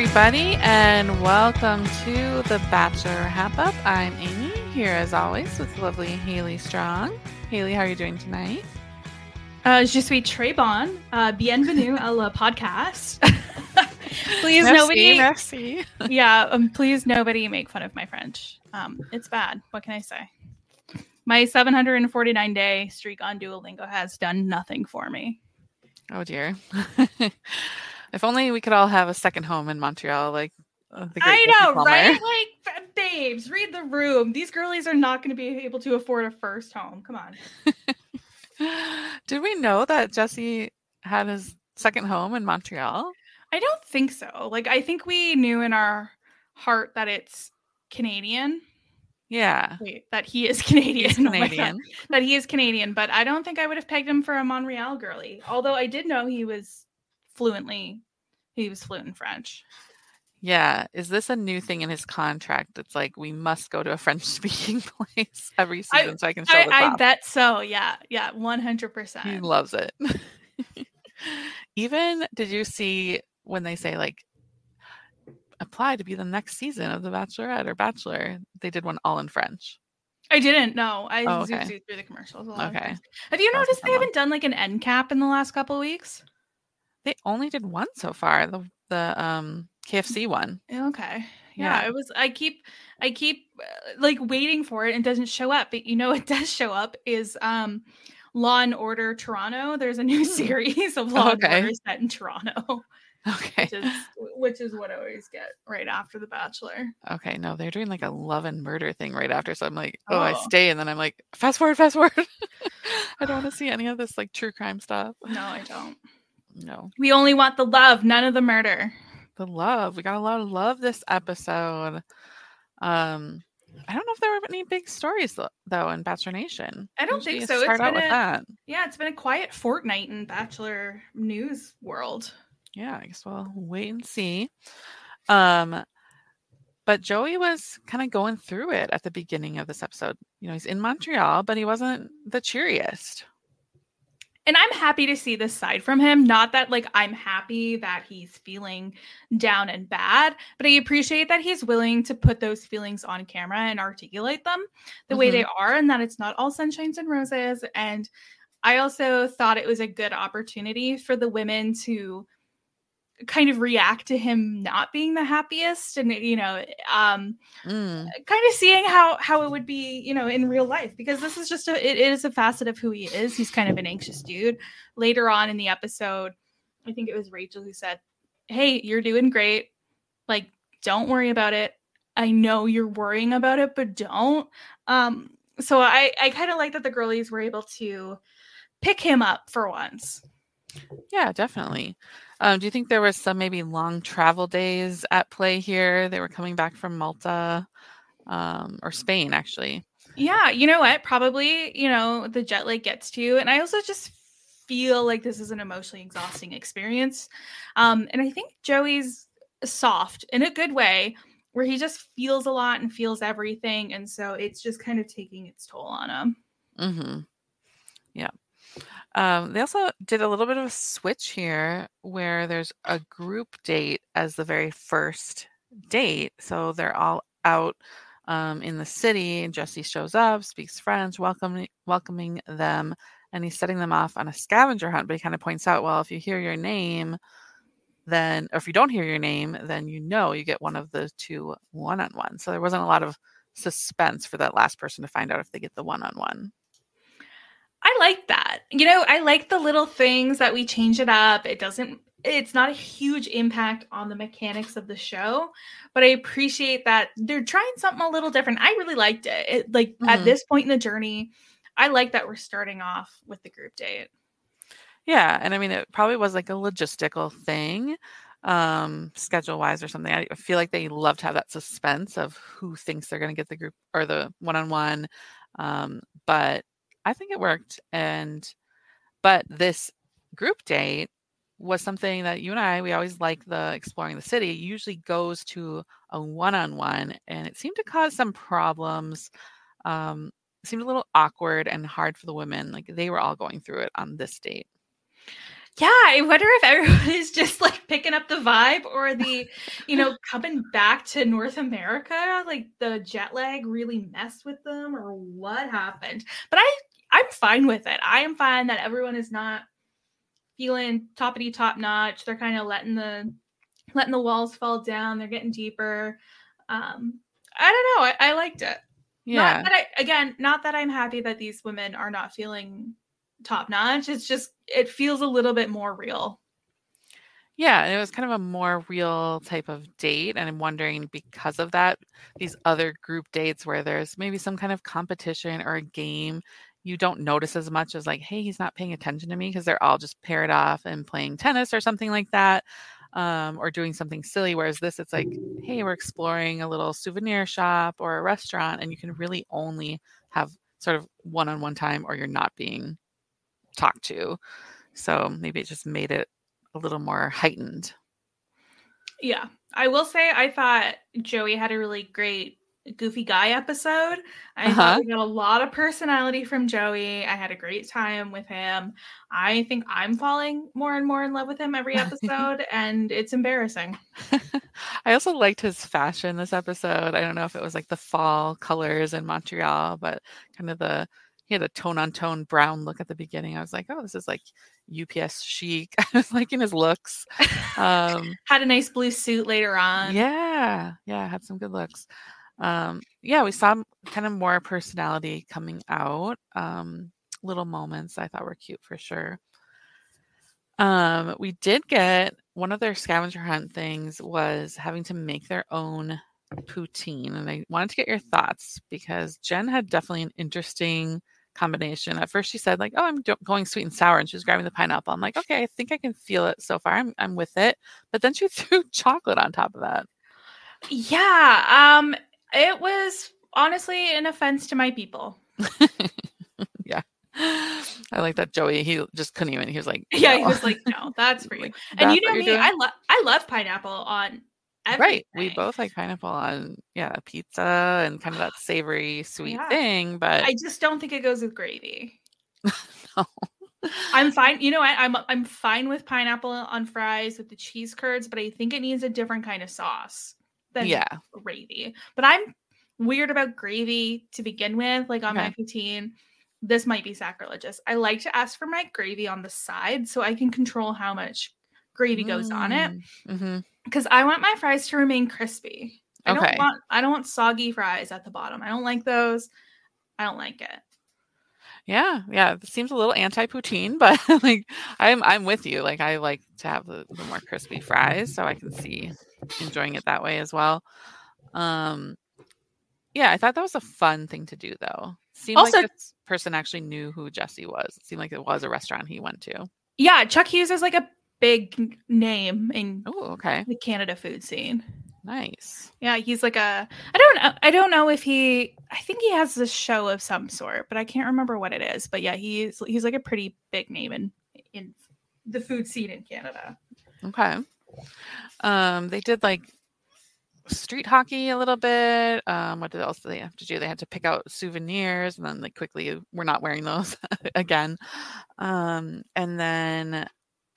Everybody, and welcome to the Bachelor RHAPup. I'm Amy, here as always with lovely Haley Strong. Haley, how are you doing tonight? Uh, je suis très bon. Uh, bienvenue à la podcast. please, merci, nobody. Merci. yeah, um, please, nobody make fun of my French. Um, it's bad. What can I say? My 749 day streak on Duolingo has done nothing for me. Oh dear. If only we could all have a second home in Montreal, like uh, I know, right? Like, babes, read the room. These girlies are not going to be able to afford a first home. Come on. Did we know that Jesse had his second home in Montreal? I don't think so. Like, I think we knew in our heart that it's Canadian. Yeah. Wait, that he is Canadian. He's Canadian. Oh that he is Canadian, but I don't think I would have pegged him for a Montreal girly. Although I did know he was fluently he was fluent in French. Yeah. Is this a new thing in his contract? It's like we must go to a French speaking place every season I, so I can show I, I bet so. Yeah. Yeah. 100%. He loves it. Even did you see when they say like apply to be the next season of The Bachelorette or Bachelor? They did one all in French. I didn't know. I oh, okay. zoomed through the commercials. okay. Have you noticed they haven't done like an end cap in the last couple weeks? They only did one so far. The the um KFC one. Okay. Yeah, yeah. it was I keep I keep uh, like waiting for it and doesn't show up. But you know it does show up is um Law and Order Toronto. There's a new hmm. series of Law okay. and Order set in Toronto. Okay. Which is, which is what I always get right after The Bachelor. Okay. No, they're doing like a love and murder thing right after. So I'm like, oh, oh. I stay. And then I'm like, fast forward, fast forward. I don't want to see any of this like true crime stuff. No, I don't. No. We only want the love, none of the murder. The love. We got a lot of love this episode. Um I don't know if there were any big stories though in Bachelor Nation. I don't think so. Start out with that. Yeah, it's been a quiet fortnight in Bachelor news world. Yeah, I guess we'll wait and see. Um, but Joey was kind of going through it at the beginning of this episode. You know, he's in Montreal, but he wasn't the cheeriest and I'm happy to see this side from him. Not that like I'm happy that he's feeling down and bad, but I appreciate that he's willing to put those feelings on camera and articulate them the mm-hmm. way they mm-hmm. are and that it's not all sunshines and roses. And I also thought it was a good opportunity for the women to kind of react to him not being the happiest and you know um mm. kind of seeing how how it would be you know in real life because this is just a it is a facet of who he is. He's kind of an anxious dude. Later on in the episode i think it was rachel who said hey you're doing great. Like don't worry about it. I know you're worrying about it but don't. Um so i i kind of like that the girlies were able to pick him up for once. Yeah definitely um, do you think there was some maybe long travel days at play here? They were coming back from Malta um, or Spain, actually. Yeah, you know what? Probably, you know, the jet lag gets to you. And I also just feel like this is an emotionally exhausting experience. Um, and I think Joey's soft in a good way, where he just feels a lot and feels everything. And so it's just kind of taking its toll on him. Mm-hmm. Yeah. Um, they also did a little bit of a switch here where there's a group date as the very first date. So they're all out um, in the city, and Jesse shows up, speaks French, welcoming welcoming them, and he's setting them off on a scavenger hunt. But he kind of points out, well, if you hear your name, then or if you don't hear your name, then you know you get one of the two one on one. So there wasn't a lot of suspense for that last person to find out if they get the one on one. I like that. You know, I like the little things that we change it up. It doesn't it's not a huge impact on the mechanics of the show, but I appreciate that they're trying something a little different. I really liked it. it like mm-hmm. at this point in the journey, I like that we're starting off with the group date. Yeah, and I mean it probably was like a logistical thing um schedule wise or something. I feel like they love to have that suspense of who thinks they're going to get the group or the one-on-one um but I think it worked and but this group date was something that you and I we always like the exploring the city it usually goes to a one-on-one and it seemed to cause some problems um it seemed a little awkward and hard for the women like they were all going through it on this date. Yeah i wonder if everyone is just like picking up the vibe or the you know coming back to north america like the jet lag really messed with them or what happened. But i i'm fine with it i am fine that everyone is not feeling toppity top notch they're kind of letting the letting the walls fall down they're getting deeper um i don't know i, I liked it yeah not that I, again not that i'm happy that these women are not feeling top notch. It's just it feels a little bit more real. Yeah, and it was kind of a more real type of date. And I'm wondering because of that, these other group dates where there's maybe some kind of competition or a game, you don't notice as much as like, hey, he's not paying attention to me because they're all just paired off and playing tennis or something like that. Um, or doing something silly. Whereas this, it's like, hey, we're exploring a little souvenir shop or a restaurant, and you can really only have sort of one on one time or you're not being talked to. So maybe it just made it a little more heightened. Yeah. I will say I thought Joey had a really great goofy guy episode. I uh-huh. got a lot of personality from Joey. I had a great time with him. I think I'm falling more and more in love with him every episode, and it's embarrassing. I also liked his fashion this episode. I don't know if it was like the fall colors in Montreal, but kind of the he had a tone on tone brown look at the beginning. I was like, oh, this is like UPS chic. I was liking his looks. Um, had a nice blue suit later on. Yeah, yeah, had some good looks. Um, yeah, we saw kind of more personality coming out. Um, little moments I thought were cute for sure. Um, we did get one of their scavenger hunt things was having to make their own poutine, and I wanted to get your thoughts because Jen had definitely an interesting combination. At first, she said like, "Oh, I'm do- going sweet and sour," and she was grabbing the pineapple. I'm like, "Okay, I think I can feel it so far. I'm I'm with it." But then she threw chocolate on top of that. Yeah, um, it was honestly an offense to my people. yeah. I like that Joey. He just couldn't even. He was like, no. "Yeah," he was like, "No, that's for you." like, and you know me, I love I love pineapple on Everything. Right. We both like pineapple on yeah, pizza and kind of that savory sweet yeah. thing, but I just don't think it goes with gravy. no. I'm fine. You know, I, I'm I'm fine with pineapple on fries with the cheese curds, but I think it needs a different kind of sauce than yeah. gravy. But I'm weird about gravy to begin with, like on okay. my poutine. This might be sacrilegious. I like to ask for my gravy on the side so I can control how much gravy goes on it. Mm, mm-hmm because I want my fries to remain crispy. I okay. don't want I don't want soggy fries at the bottom. I don't like those. I don't like it. Yeah, yeah. It seems a little anti poutine, but like I'm I'm with you. Like I like to have the, the more crispy fries, so I can see enjoying it that way as well. Um yeah, I thought that was a fun thing to do though. Seemed also, like this person actually knew who Jesse was. It seemed like it was a restaurant he went to. Yeah, Chuck Hughes is like a big name in oh, okay. the Canada food scene. Nice. Yeah, he's like a I don't know I don't know if he I think he has a show of some sort, but I can't remember what it is. But yeah, he's he's like a pretty big name in in the food scene in Canada. Okay. Um they did like street hockey a little bit. Um what else did they have to do? They had to pick out souvenirs and then they quickly were not wearing those again. Um and then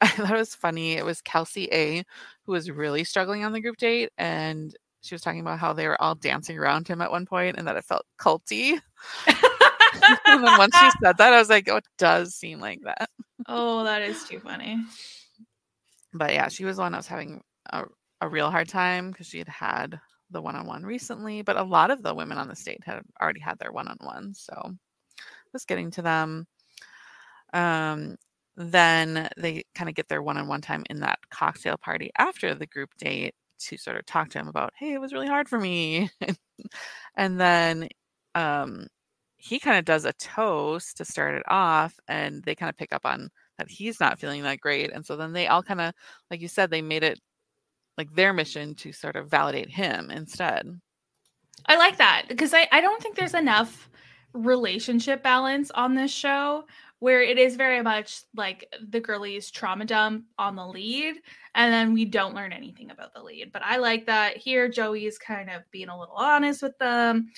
I thought it was funny. It was Kelsey A who was really struggling on the group date, and she was talking about how they were all dancing around him at one point, and that it felt culty. and then once she said that, I was like, "Oh, it does seem like that." Oh, that is too funny. But yeah, she was the one that was having a, a real hard time because she had had the one-on-one recently, but a lot of the women on the state had already had their one-on-one, so just getting to them. Um, then they kind of get their one-on-one time in that cocktail party after the group date to sort of talk to him about, hey, it was really hard for me. and then um, he kind of does a toast to start it off, and they kind of pick up on that he's not feeling that great. And so then they all kind of, like you said, they made it like their mission to sort of validate him instead. I like that because I, I don't think there's enough relationship balance on this show where it is very much like the girlies trauma dump on the lead and then we don't learn anything about the lead. But i like that. Here joey is kind of being a little honest with them.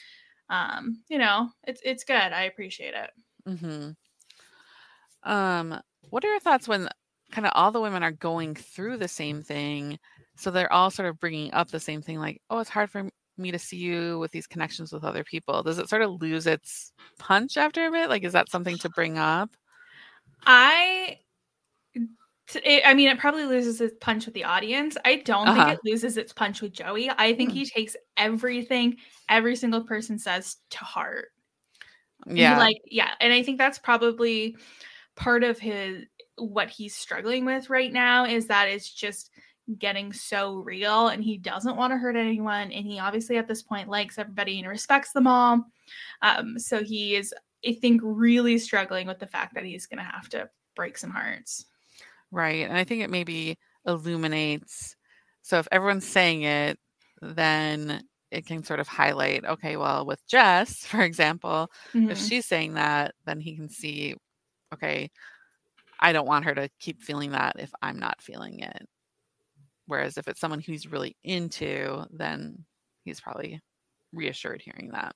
Um you know it's it's good. I appreciate it. Mm-hmm. um what are your thoughts when kind of all the women are going through the same thing so they're all sort of bringing up the same thing like oh it's hard for me to see you with these connections with other people does it sort of lose its punch after a bit like is that something to bring up i it, I mean, it probably loses its punch with the audience. I don't uh-huh. think it loses its punch with Joey. I think mm. he takes everything every single person says to heart. Yeah. He, like, yeah. And I think that's probably part of his what he's struggling with right now is that it's just getting so real and he doesn't want to hurt anyone and he obviously at this point likes everybody and respects them all. Um, so he is i think really struggling with the fact that he's going to have to break some hearts. Right and i think it maybe illuminates so if everyone's saying it then it can sort of highlight okay well with jess for example mm-hmm. if she's saying that then he can see okay i don't want her to keep feeling that if i'm not feeling it Whereas if it's someone who's really into, then he's probably reassured hearing that.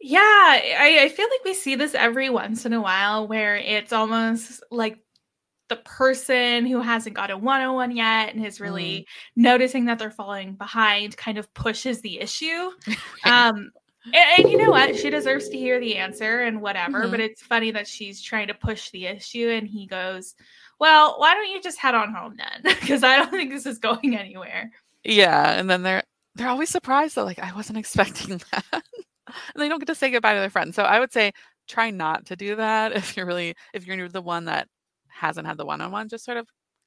Yeah, I, I feel like we see this every once in a while where it's almost like the person who hasn't got a 101 yet and is really mm. noticing that they're falling behind kind of pushes the issue. um, and, and, you know what? She deserves to hear the answer and whatever, mm-hmm. but it's funny that she's trying to push the issue and he goes, well, why don't you just head on home then? Because I don't think this is going anywhere. Yeah, and then they're they're always surprised that like I wasn't expecting that. and they don't get to say goodbye to their friends. So I would say try not to do that if you're really if you're the one that hasn't had the one-on-one, just sort of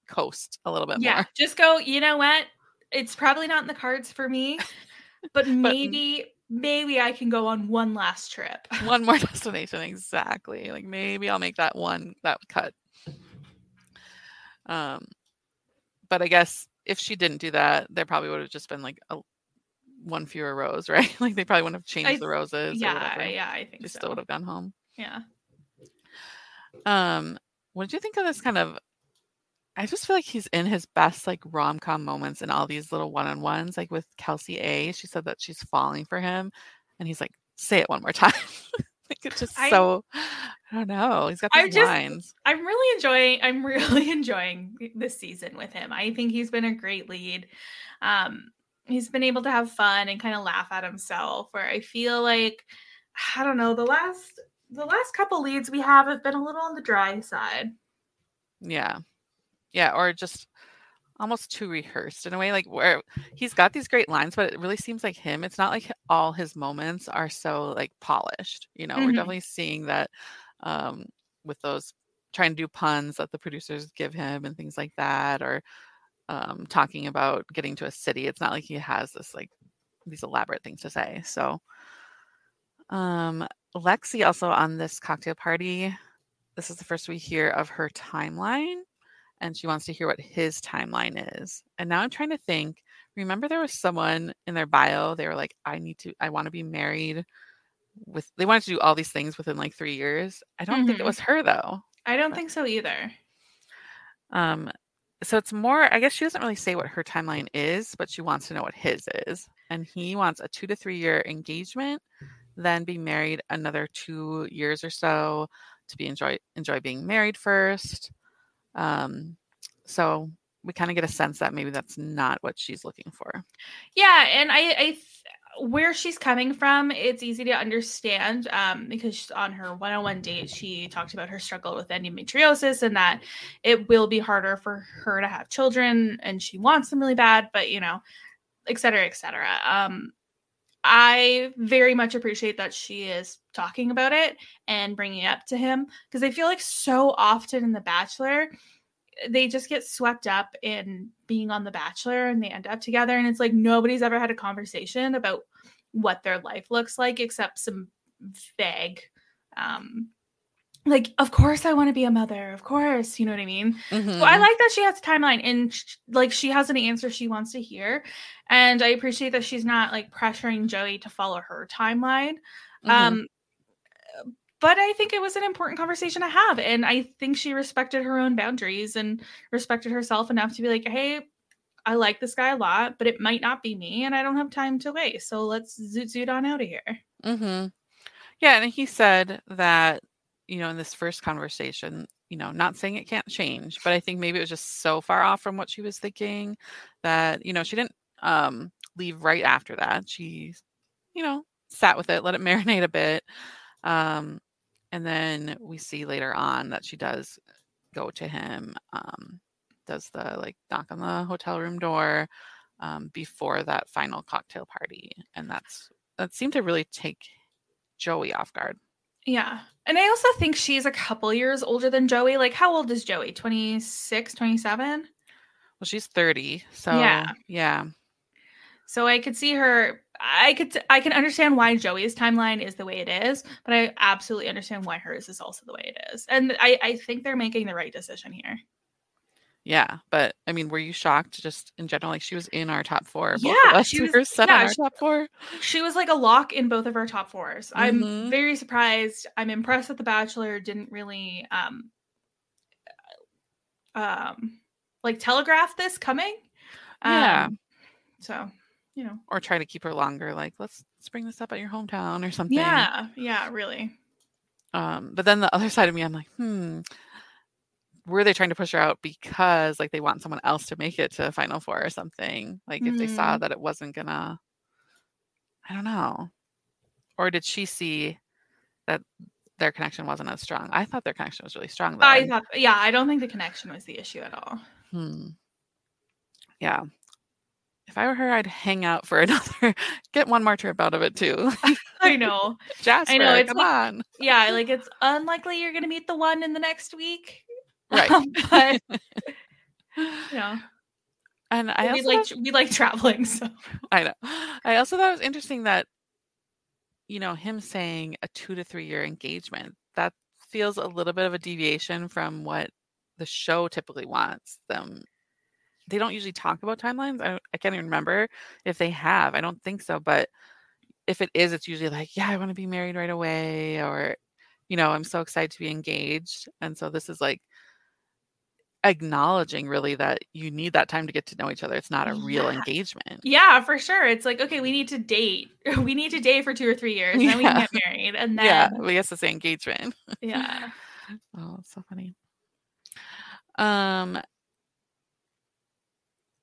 coast a little bit yeah, more. Just go, you know what? It's probably not in the cards for me, but maybe maybe I can go on one last trip. one more destination, exactly. Like maybe I'll make that one that cut. Um, but I guess if she didn't do that, there probably would have just been like a one fewer rose, right? like they probably wouldn't have changed I, the roses. Yeah, yeah, I think they so. still would have gone home. Yeah. Um, what did you think of this kind of? I just feel like he's in his best like rom com moments in all these little one on ones. Like with Kelsey A, she said that she's falling for him, and he's like, "Say it one more time." like it's just I, so I don't know. He's got these I'm lines. I'm really enjoying I'm really enjoying this season with him. I think he's been a great lead. Um he's been able to have fun and kind of laugh at himself where I feel like I don't know, the last the last couple leads we have have been a little on the dry side. Yeah. Yeah, or just almost too rehearsed in a way like where he's got these great lines but it really seems like him it's not like all his moments are so like polished you know mm-hmm. we're definitely seeing that um with those trying to do puns that the producers give him and things like that or um talking about getting to a city it's not like he has this like these elaborate things to say so um lexi also on this cocktail party this is the first we hear of her timeline and she wants to hear what his timeline is. And now I'm trying to think. Remember, there was someone in their bio. They were like, "I need to. I want to be married." With they wanted to do all these things within like three years. I don't mm-hmm. think it mm-hmm. was her though. I don't but, think so either. Um, so it's more. I guess she doesn't really say what her timeline is, but she wants to know what his is, and he wants a two to three year engagement, then be married another two years or so to be enjoy enjoy being married first um, so we kind of get a sense that maybe that's not what she's looking for. Yeah, and I, I where she's coming from, it's easy to understand um, because on her one-on-one date, she talked about her struggle with endometriosis and that it will be harder for her to have children, and she wants them really bad, but you know, et cetera, et cetera. Um, I very much appreciate that she is talking about it and bringing it up to him because I feel like so often in The Bachelor, they just get swept up in being on The Bachelor and they end up together. And it's like nobody's ever had a conversation about what their life looks like except some vague um like of course i want to be a mother of course you know what i mean Mhm. so i like that she has a timeline and sh- like she has an answer she wants to hear and i appreciate that she's not like pressuring joey to follow her timeline Mhm. um but i think it was an important conversation to have and i think she respected her own boundaries and respected herself enough to be like hey i like this guy a lot but it might not be me and i don't have time to wait so let's zoot zoot on out of here Mm-hmm. Yeah, and he said that, you know, in this first conversation, you know, not saying it can't change, but I think maybe it was just so far off from what she was thinking that, you know, she didn't um leave right after that. She, you know, sat with it, let it marinate a bit. Um and then we see later on that she does go to him, um, does the like knock on the hotel room door um, before that final cocktail party. And that's that seemed to really take Joey off guard. Yeah. And I also think she's a couple years older than Joey. Like, how old is Joey? 26, 27? Well, she's 30. So, Yeah. yeah. So I could see her. I could. I can understand why Joey's timeline is the way it is, but I absolutely understand why hers is also the way it is. And I, I think they're making the right decision here. Yeah. But I mean, were you shocked just in general? Like she was in our top four. Both Yeah, she was- yeah, on our she- top four. She was like a lock in both of our top fours. I'm Mhm. very surprised. I'm impressed that The Bachelor didn't really um um like telegraph this coming. Yeah. Um, so you know. Or try to keep her longer. Like, let's, let's bring this up at your hometown or something. Yeah. Yeah. Really. Um, but then the other side of me, I'm like, hmm, were they trying to push her out because like they want someone else to make it to Final Four or something? Like if they saw Mm. that it wasn't gonna, I don't know, or did she see that their connection wasn't as strong? I thought their connection was really strong though. I thought. Yeah. I don't think the connection was the issue at all. hmm. Yeah. If I were her, I'd hang out for another, get one more trip out of it too. I know. Jasper, I it's come like- on. Yeah. Like it's unlikely you're gonna meet the one in the next week. Right. Um, but know, And I we like we like traveling. So I know. I also thought it was interesting that, you know, him saying a two to three year engagement, that feels a little bit of a deviation from what the show typically wants them. They don't usually talk about timelines. I, I can't even remember if they have. I don't think so. But if it is, it's usually like, yeah, I want to be married right away, or, you know, I'm so excited to be engaged. And so this is like acknowledging really that you need that time to get to know each other. It's not a real engagement. yeah, for sure. It's like okay, we need to date. We need to date for two or three years, then we can get married, and then yeah, we have to say engagement. yeah. Oh, it's so funny. Um.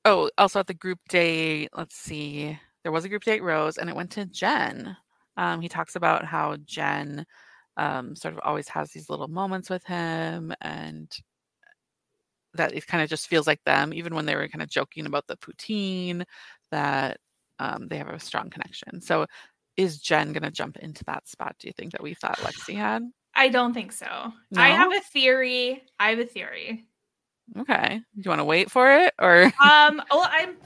Oh, also at the group date, let's see. There was a group date rose, and it went to Jen. Um, he talks about how Jen um, sort of always has these little moments with him, and that it kind of just feels like them, even when they were kind of joking about the poutine, that um, they have a strong connection. So, is Jen going to jump into that spot? Do you think that we thought Lexi had? I don't think so. I have a theory. I have a theory. Okay. Do you want to wait for it or? Um. Well, I'm.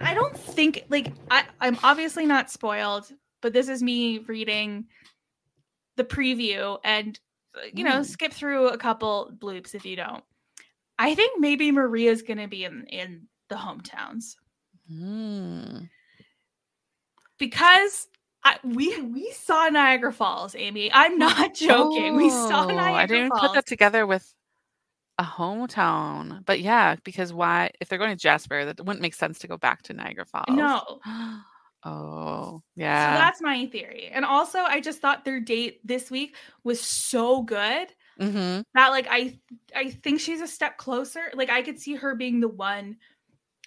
I don't think like I. I'm obviously not spoiled, but this is me reading the preview and uh, you know Mm. skip through a couple bloops if you don't. I think maybe Maria's gonna be in in the hometowns Hmm. because I, we we saw Niagara Falls, Amy. I'm not joking. we saw Oh, Niagara I didn't Falls. put that together with a hometown, but yeah, because why? If they're going to Jasper, that wouldn't make sense to go back to Niagara Falls. no. Oh, yeah. So that's my theory. And also, I just thought their date this week was so good hmm that like I I think she's a step closer. Like I could see her being the one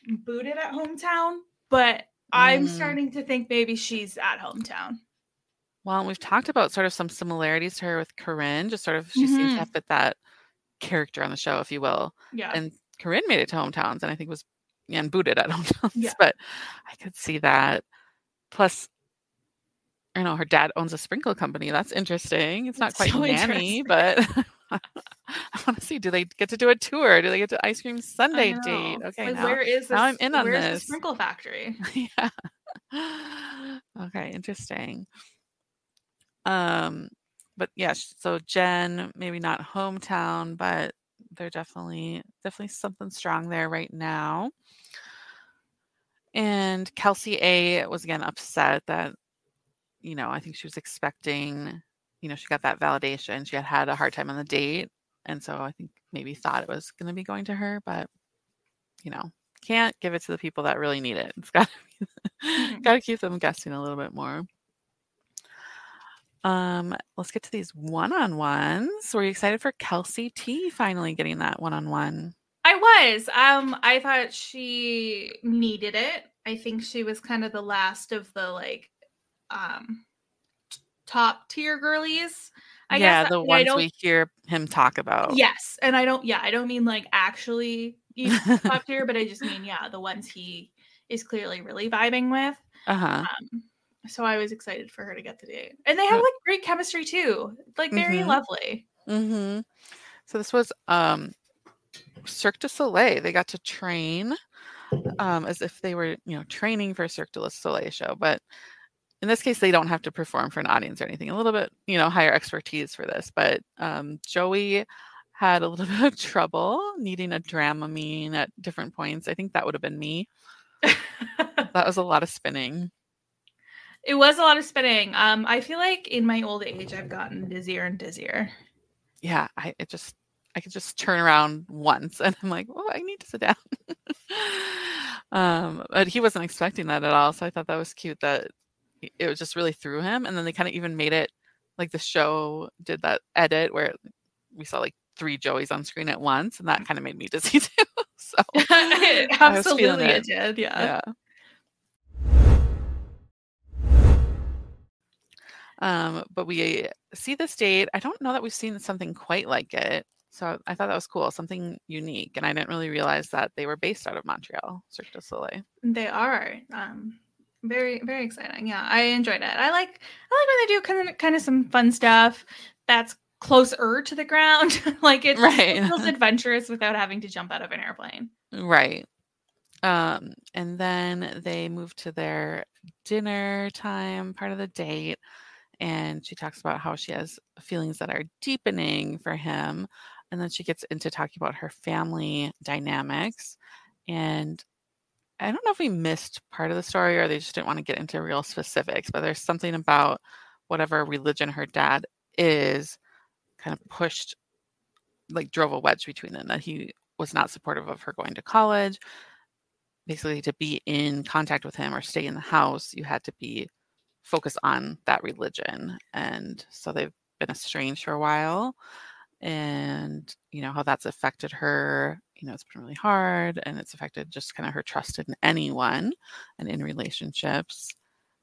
booted at hometown, but I'm Mm. starting to think maybe she's at hometown. Well, and we've talked about sort of some similarities to her with Corinne. Just sort of, she seems Mhm. to have fit that character on the show, if you will. Yeah. and Corinne made it to hometowns and I think was yeah, and booted at hometowns. Yeah. But I could see that. Plus, I know her dad owns a sprinkle company. That's interesting. It's not It's quite so nanny, but I want to see. Do they get to do a tour? Do they get to ice cream Sunday date? Okay, Like, now, where is this? now I'm in on this. the sprinkle factory? yeah. Okay, interesting. Um, but yeah, so Jen, maybe not hometown, but they're definitely definitely something strong there right now. And Kelsey A was again upset that, you know, I think she was expecting, you know, she got that validation. She had had a hard time on the date. And so I think maybe thought it was going to be going to her, but, you know, can't give it to the people that really need it. It's got to Mhm. got to keep them guessing a little bit more. Um, let's get to these one-on-ones. Were you excited for Kelsey T finally getting that one-on-one? I was. Um, I thought she needed it. I think she was kind of the last of the like um top tier girlies. I yeah, guess the I ones we hear him talk about. Yes, and I don't. Yeah, I don't mean like actually he's top tier, but I just mean yeah, the ones he is clearly really vibing with. Uh-huh. Um, so I was excited for her to get the date, and they have like great chemistry too, like very Mhm. lovely. Mm-hmm. So this was um Cirque du Soleil. They got to train um as if they were, you know, training for a Cirque du Soleil show, but in this case they don't have to perform for an audience or anything. A little bit, you know, higher expertise for this, but um Joey had a little bit of trouble needing a Dramamine at different points. I think that would have been me. That was a lot of spinning. it was a lot of spinning. Um, I feel like in my old age, I've gotten dizzier and dizzier. yeah, I it just I could just turn around once and I'm like, oh, I need to sit down. um, but he wasn't expecting that at all, so I thought that was cute that it- was just really threw him, and then they kind of even made it like the show did that edit where we saw like three Joeys on screen at once, and that kind of made me dizzy too. so I was feeling Absolutely, it it. did. Yeah. yeah. Um, but we see this date. I don't know that we've seen something quite like it. So I thought that was cool, something unique. And I didn't really realize that they were based out of Montreal, Cirque du Soleil. They are. Um, very, very exciting. Yeah, I enjoyed it. I like, I like when they do kind of, kind of some fun stuff that's closer to the ground. like it's Right. it feels adventurous without having to jump out of an airplane. Right. Um, and then they move to their dinner time part of the date. And she talks about how she has feelings that are deepening for him. And then she gets into talking about her family dynamics. And I don't know if we missed part of the story or they just didn't want to get into real specifics, but there's something about whatever religion her dad is kind of pushed, like drove a wedge between them, that he was not supportive of her going to college. Basically, to be in contact with him or stay in the house, you had to be focused on that religion. And so they've been estranged for a while. And, you know, how that's affected her, you know, it's been really hard and it's affected just kind of her trust in anyone and in relationships.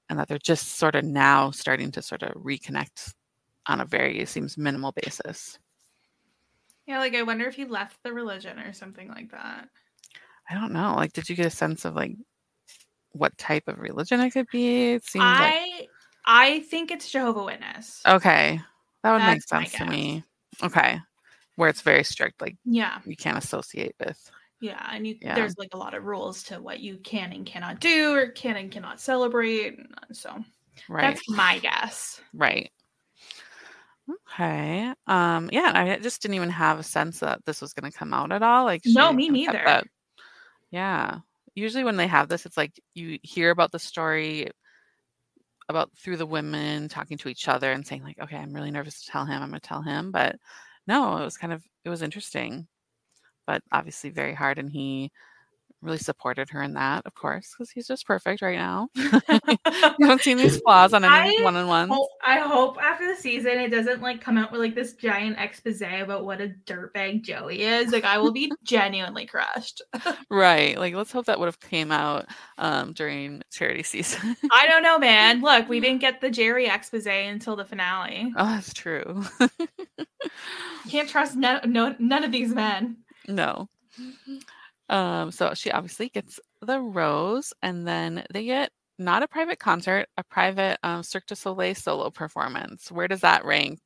And that they're just sort of now starting to sort of reconnect on a very, seems, minimal basis. Yeah, like I wonder if he left the religion or something like that. I don't know. Like, did you get a sense of like what type of religion it could be? It seems like I I think it's Jehovah Witness. okay, that would make That's my sense to me. Okay, where it's very strict, like Yeah, you can't associate with. yeah, and you, Yeah. there's like a lot of rules to what you can and cannot do, or can and cannot celebrate. and So Right, that's my guess. right. Okay. Um. Yeah, I just didn't even have a sense that this was going to come out at all. Like, No, me kind of kept neither. Yeah. Usually when they have this, it's like you hear about the story about through the women talking to each other and saying like, okay, I'm really nervous to tell him. I'm going to tell him, but no, it was kind of it was interesting, but obviously very hard, and he really supported her in that, of course, because he's just perfect right now. you haven't seen these flaws on any I one on. Well, I hope after the season it doesn't like come out with like this giant expose about what a dirtbag Joey is. Like I will be genuinely crushed. Right. Like let's hope that would have came out um during Charity season. I don't know, man. Look, we didn't get the Gerry expose until the finale. oh, that's true. Can't trust no, no none of these men. no. Um, so she obviously gets the rose and then they get not a private concert, a private um, Cirque du Soleil solo performance. Where does that rank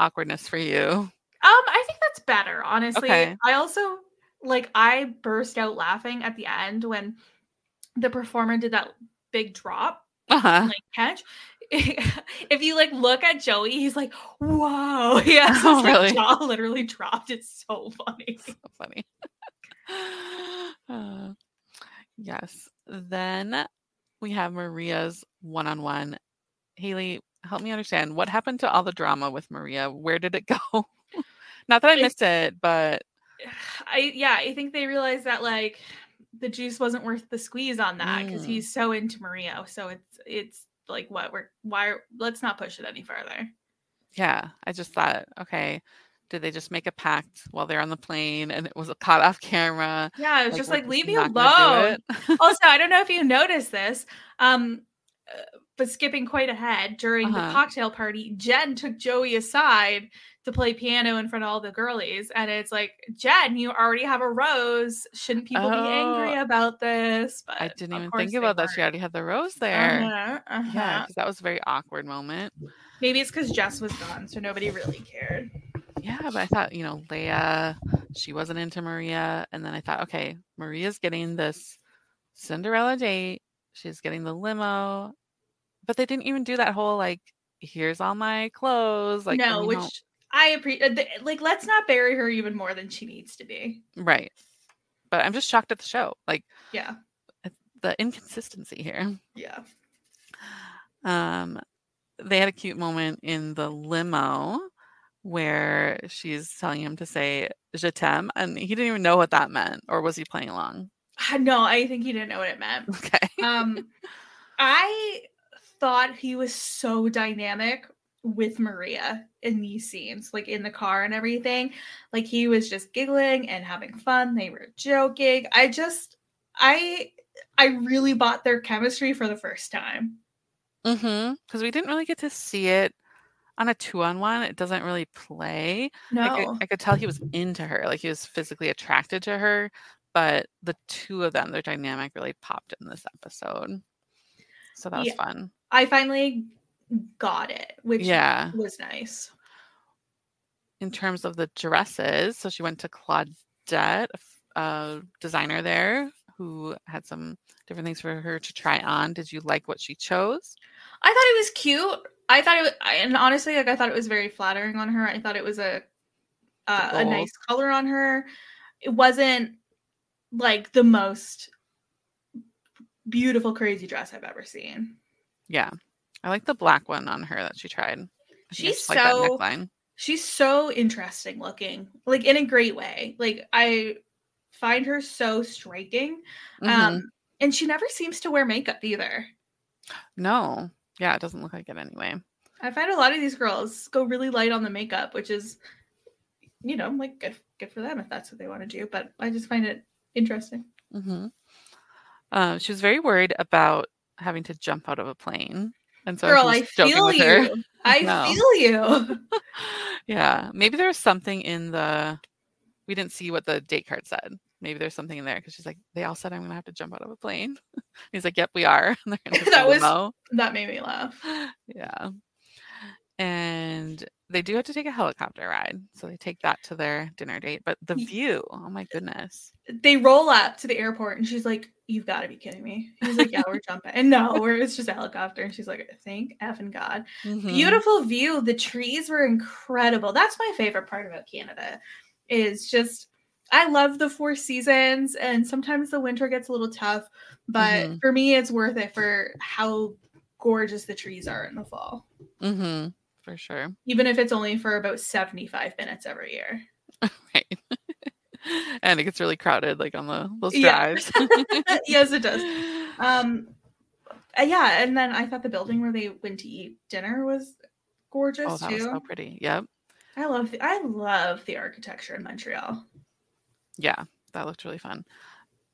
awkwardness for you? Um, I think that's better, honestly. Okay. I also like I burst out laughing at the end when the performer did that big drop, Uh-huh. like catch. if you like look at Joey, he's like, "Whoa!" Yeah, Oh, his really? jaw literally dropped. It's so funny. so funny. Uh, yes. Then we have Maria's one on one. Haley, help me understand what happened to all the drama with Maria? Where did it go? Not that I missed it, but I yeah, I think they realized that like the juice wasn't worth the squeeze on that because Mm. he's so into Maria. So it's it's like what we're why let's not push it any further. yeah, I just thought, okay, did they just make a pact while they're on the plane and it was caught off camera? Yeah, it was just we're like leave me alone. also, I don't know if you noticed this, um, uh, but skipping quite ahead during the Uh-huh. cocktail party, Jen took Joey aside to play piano in front of all the girlies, and it's like, Jen, you already have a rose. Shouldn't people be angry Oh. about this? But I didn't even think about that. She already had the rose there. Uh-huh, Yeah, uh-huh. because that was a very awkward moment. Maybe it's because Jess was gone, so nobody really cared. Yeah, but I thought, you know, Lea, she wasn't into Maria. And then I thought, okay, Maria's getting this Cinderella date. She's getting the limo. But they didn't even do that whole, like, here's all my clothes. Like, no, which I appreciate. Like, let's not bury her even more than she needs to be. right. But I'm just shocked at the show. Like, Yeah, the inconsistency here. yeah. Um, they had a cute moment in the limo where she's telling him to say je t'aime, and he didn't even know what that meant, or was he playing along? No, I think he didn't know what it meant. Okay. um i thought he was so dynamic with maria in these scenes like in the car and everything like he was just giggling and having fun they were joking i just i i really bought their chemistry for the first time Mm-hmm. Because we didn't really get to see it on a two-on-one. It doesn't really play. no I could, I could tell he was into her, like he was physically attracted to her. But the two of them, their dynamic really popped in this episode. So that was Yeah. fun. i finally got it which Yeah. was nice In terms of the dresses, so she went to Claudette, a designer there, who had some different things for her to try on. Did you like what she chose? I thought it was cute. I thought it was, and honestly, like I thought it was very flattering on her. I thought it was a uh, a nice color on her. It wasn't like the most beautiful, crazy dress I've ever seen. Yeah. I like the black one on her that she tried. She's like so- neckline. She's so interesting looking, like in a great way. Like I find her so striking. Mhm. Um, and she never seems to wear makeup either. no. Yeah, it doesn't look like it anyway. I find a lot of these girls go really light on the makeup, which is, you know, like good good for them if that's what they want to do. But I just find it interesting. hmm Um, she was very worried about having to jump out of a plane. And so Girl, I feel you. I No. feel you. yeah. Maybe there was something in the we didn't see what the date card said. Maybe there's something in there because she's like, they all said I'm gonna have to jump out of a plane. He's like, Yep, we are. And they're gonna have That was- that made me laugh. yeah. And they do have to take a helicopter ride. So they take that to their dinner date. But the view, oh my goodness. They roll up to the airport and she's like, You've got to be kidding me. He's like, Yeah, we're jumping. And no, we're, it's just a helicopter. And she's like, Thank effing God. Mhm. Beautiful view. The trees were incredible. That's my favorite part about Canada. Is just I love the four seasons and sometimes the winter gets a little tough, but Mhm. for me it's worth it for how gorgeous the trees are in the fall. Mm-hmm. For sure. Even if it's only for about 75 minutes every year. Right. and it gets really crowded, like on the those Yeah. drives. yes, it does. Um uh, yeah, and then I thought the building where they went to eat dinner was gorgeous oh, that too. was so pretty. Yep. I love the I love the architecture in Montreal. Yeah, that looked really fun.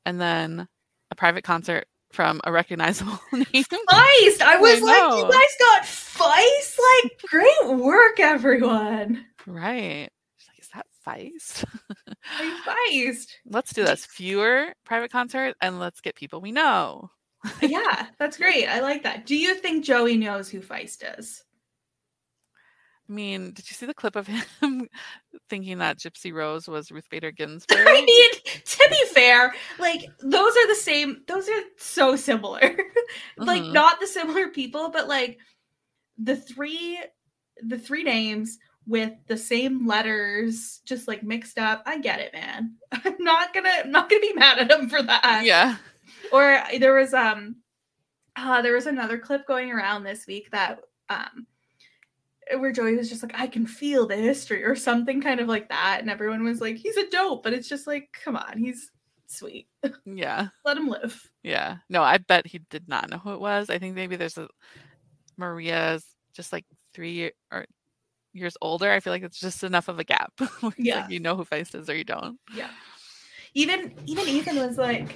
And then a private concert from a recognizable name. Feist. I was like, you guys got Feist? Like, great work, everyone. right. Like, is that Feist? Feist. let's do this. Fewer private concerts and let's get people we know. yeah, that's great. I like that. Do you think Joey knows who Feist is? I mean, did you see the clip of him thinking that Gypsy Rose was Ruth Bader Ginsburg? I mean, to be fair, like those are the same. Those are so similar. like Mhm. not the similar people, but like the three, the three names with the same letters, just like mixed up. I get it, man. I'm not gonna, I'm not gonna be mad at him for that. yeah. or there was um uh there was another clip going around this week that um where Joey was just like, I can feel the history or something kind of like that. And everyone was like, he's a dope, but it's just like, come on, he's sweet. Yeah. Let him live. Yeah. No, I bet he did not know who it was. I think maybe there's a Maria's just like three or years older. I feel like it's just enough of a gap. where Yeah. Like you know who Feist is or you don't. Yeah. Even even Ethan was like,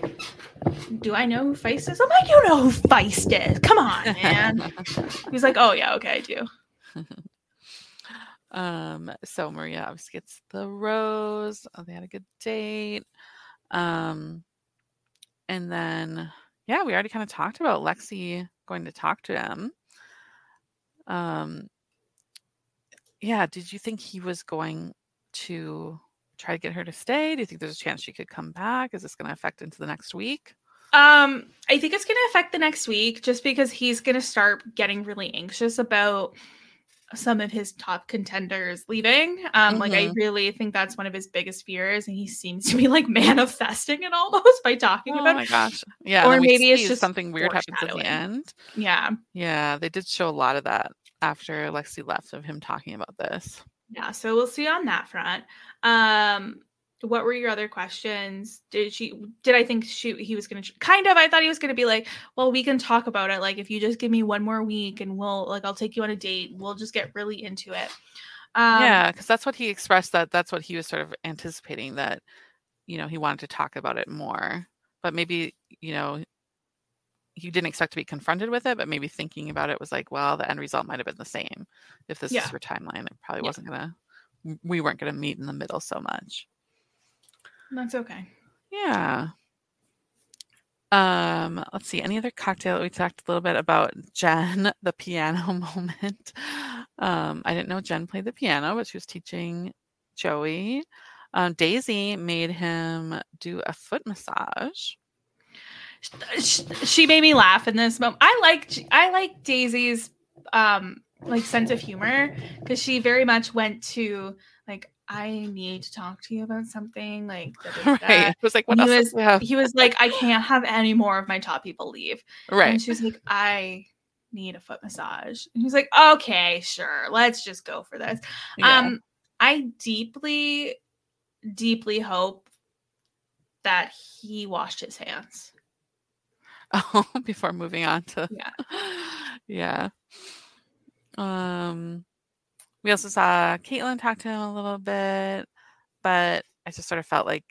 Do I know who Feist is? I'm like, you know who Feist is. Come on, man. He's like, Oh yeah, okay, I do. um, so Maria obviously gets the rose. Oh, they had a good date. Um, and then yeah, we already kind of talked about Lexi going to talk to him. Um, yeah, did you think he was going to try to get her to stay? Do you think there's a chance she could come back? Is this going to affect into the next week? Um, I think it's going to affect the next week just because he's going to start getting really anxious about some of his top contenders leaving. Um, like I Mhm. really think that's one of his biggest fears, and he seems to be like manifesting it almost by talking Oh about my it. gosh. Yeah. Or and then we maybe it's just something weird happens at the end. Yeah, Yeah, they did show a lot of that after Lexi left of him talking about this. yeah. So we'll see on that front. Um, what were your other questions? Did she? Did I think she? He was going to kind of. I thought he was going to be like, well, we can talk about it. Like if you just give me one more week, and we'll like I'll take you on a date. We'll just get really into it. Um, yeah, because that's what he expressed that that's what he was sort of anticipating that, you know, he wanted to talk about it more. But maybe, you know, he didn't expect to be confronted with it, but maybe thinking about it was like, well, the end result might have been the same. If this Yeah. is her timeline, it probably Yeah. wasn't gonna we weren't gonna meet in the middle so much. That's okay. Yeah. Um, let's see. Any other cocktail? We talked a little bit about Jenn, the piano moment. Um, I didn't know Jenn played the piano, but she was teaching Joey. Um, Daisy made him do a foot massage. She made me laugh in this moment. I like I like Daisy's um like sense of humor because she very much went to like I need to talk to you about something like. Right. It was like, what And else he was-? He was like, I can't have any more of my top people leave. Right. And she was like, I need a foot massage. And he was like, okay, sure, let's just go for this. Yeah. Um, I deeply, deeply hope that he washed his hands. Oh, before moving on to Yeah. yeah. Um, we also saw Kaitlyn talk to him a little bit, but I just sort of felt like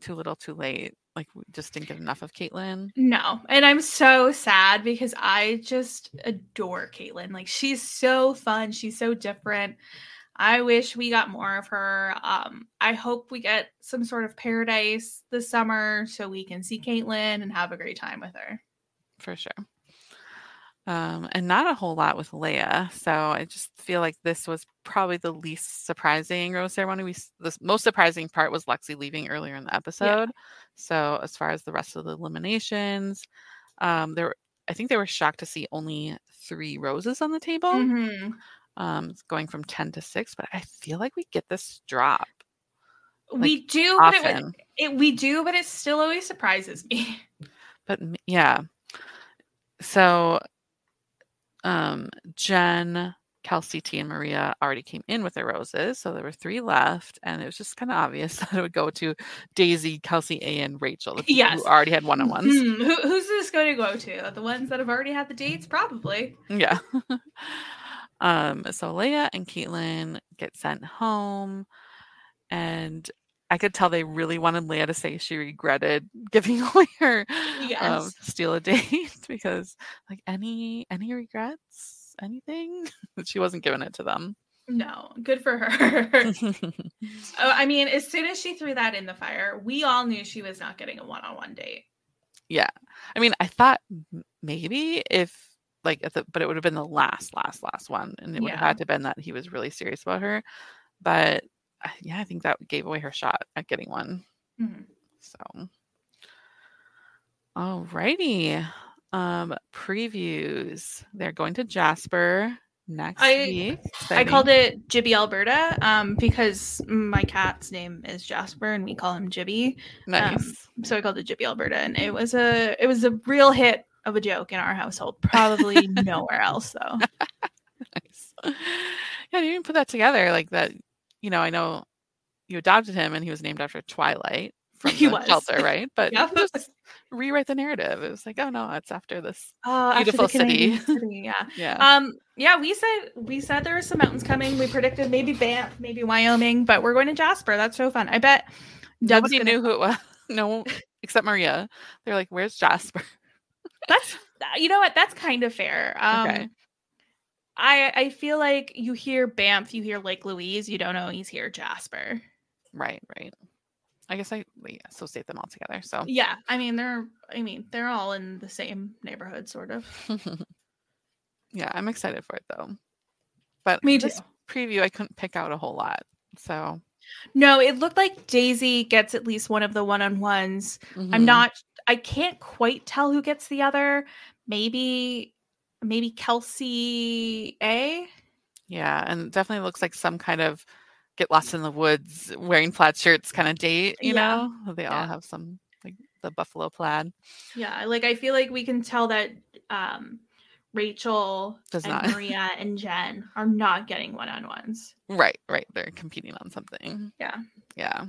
too little, too late. Like we just didn't get enough of Kaitlyn. No, and I'm so sad because I just adore Kaitlyn. Like she's so fun. She's so different. I wish we got more of her. Um, I hope we get some sort of paradise this summer so we can see Kaitlyn and have a great time with her. for sure. Um, and not a whole lot with Lea. So I just feel like this was probably the least surprising rose ceremony. We the most surprising part was Lexi leaving earlier in the episode. So as far as the rest of the eliminations, um, there I think they were shocked to see only three roses on the table. Mhm. Um, going from ten to six, but I feel like we get this drop we do, but it, often. it we do, but it still always surprises me. but yeah so um jenn kelsey t and maria already came in with their roses so there were three left and it was just kind of obvious that it would go to daisy kelsey a and rachel Yes. who already had one-on-ones Hmm, who, who's this going to go to? The ones that have already had the dates, probably. yeah um so lea and kaitlyn get sent home and I could tell they really wanted Lea to say she regretted giving away her um, steal a date because like any any regrets anything she wasn't giving it to them No, good for her. Oh, I mean, as soon as she threw that in the fire, we all knew she was not getting a one-on-one date. Yeah. I mean, I thought maybe if like at the but it would have been the last, last, last one. And it would have had to been that he was really serious about her. But yeah, I think that gave away her shot at getting one. Mhm. So alrighty. Um previews. They're going to Jasper next I- week. I called it Jibby Alberta um, because my cat's name is Jasper and we call him Jibby. nice. So I called it Jibby Alberta, and it was a it was a real hit of a joke in our household. Probably nowhere else though. nice. Yeah, you didn't put that together like that. You know, I know you adopted him and he was named after Twilight from He was. shelter, right? But Yep. just rewrite the narrative. It was like, oh no, it's after this. After Beautiful city. City, yeah. Yeah. Um, yeah, we said we said there were some mountains coming. We predicted maybe Banff, maybe Wyoming, but we're going to Jasper. That's so fun. I bet Doug's Nobody gonna- knew who it was. No, except Maria. They're like, "Where's Jasper?" That's you know what? That's kind of fair. Um, Okay. I I feel like you hear Banff, you hear Lake Louise, you don't know he's here Jasper. Right, right. I guess I we associate them all together. So Yeah, I mean they're I mean they're all in the same neighborhood, sort of. yeah, I'm excited for it though. But Me too. preview, I couldn't pick out a whole lot. So No, it looked like Daisy gets at least one of the one on ones. I'm mhm. not I can't quite tell who gets the other. Maybe maybe Kelsey A. Yeah, and definitely looks like some kind of get lost in the woods wearing plaid shirts kind of date, you Yeah. know? They all have some like the buffalo plaid. Yeah, like I feel like we can tell that um Rachel Does and not. Maria and Jenn are not getting one on ones. Right, right. They're competing on something. Yeah. Yeah.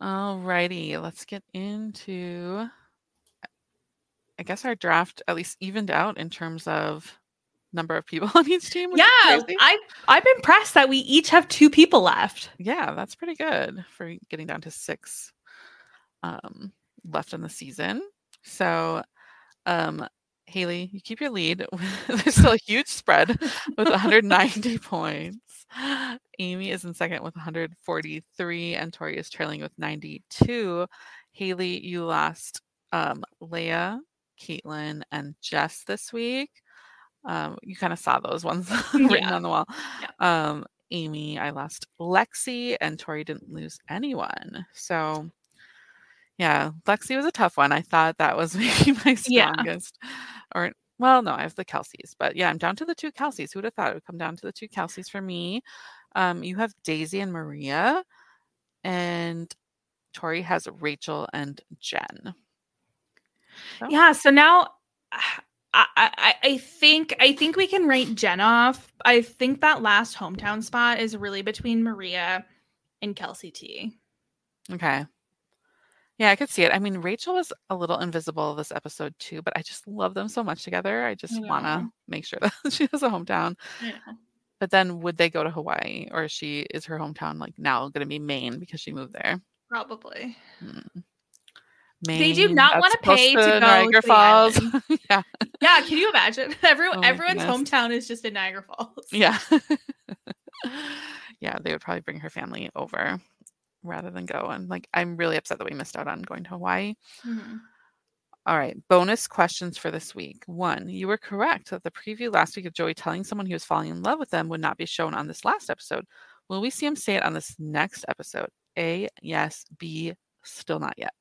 All righty, let's get into I guess our draft at least evened out in terms of number of people on each team. Yeah. I I'm impressed that we each have two people left. yeah, that's pretty good for getting down to six um, left in the season. So, um, Haley, you keep your lead. There's still a huge spread with 190 points. Amy is in second with 143, and Tori is trailing with 92. Haley, you lost um, Lea, Kaitlyn, and Jess this week. Um, you kind of saw those ones written Yeah. on the wall. Um, Amy, I lost Lexi, and Tori didn't lose anyone. So, yeah, Lexi was a tough one. I thought that was maybe my Yeah. strongest. Or, well, no, I have the Kelseys, but yeah, I'm down to the two Kelseys. Who would have thought it would come down to the two Kelseys for me? Um, you have Daisy and Maria, and Tori has Rachel and Jenn. So, Yeah, so now I, I I think I think we can write Jenn off. I think that last hometown spot is really between Maria and Kelsey T. Okay. Yeah, I could see it. I mean, Rachel was a little invisible this episode too, but I just love them so much together. I just I want to make sure that she has a hometown. Know. But then would they go to Hawaii or is she is her hometown like now going to be Maine because she moved there? Probably. Hmm. They do not wanna pay to go Niagara to the Falls. yeah. Yeah, can you imagine? Everyone Oh everyone's goodness. hometown is just in Niagara Falls. Yeah. yeah, they would probably bring her family over rather than go. And like I'm really upset that we missed out on going to Hawaii. Mhm. All right, bonus questions for this week. One, you were correct that the preview last week of Joey telling someone he was falling in love with them would not be shown on this last episode. Will we see him say it on this next episode? A, yes. B, still not yet.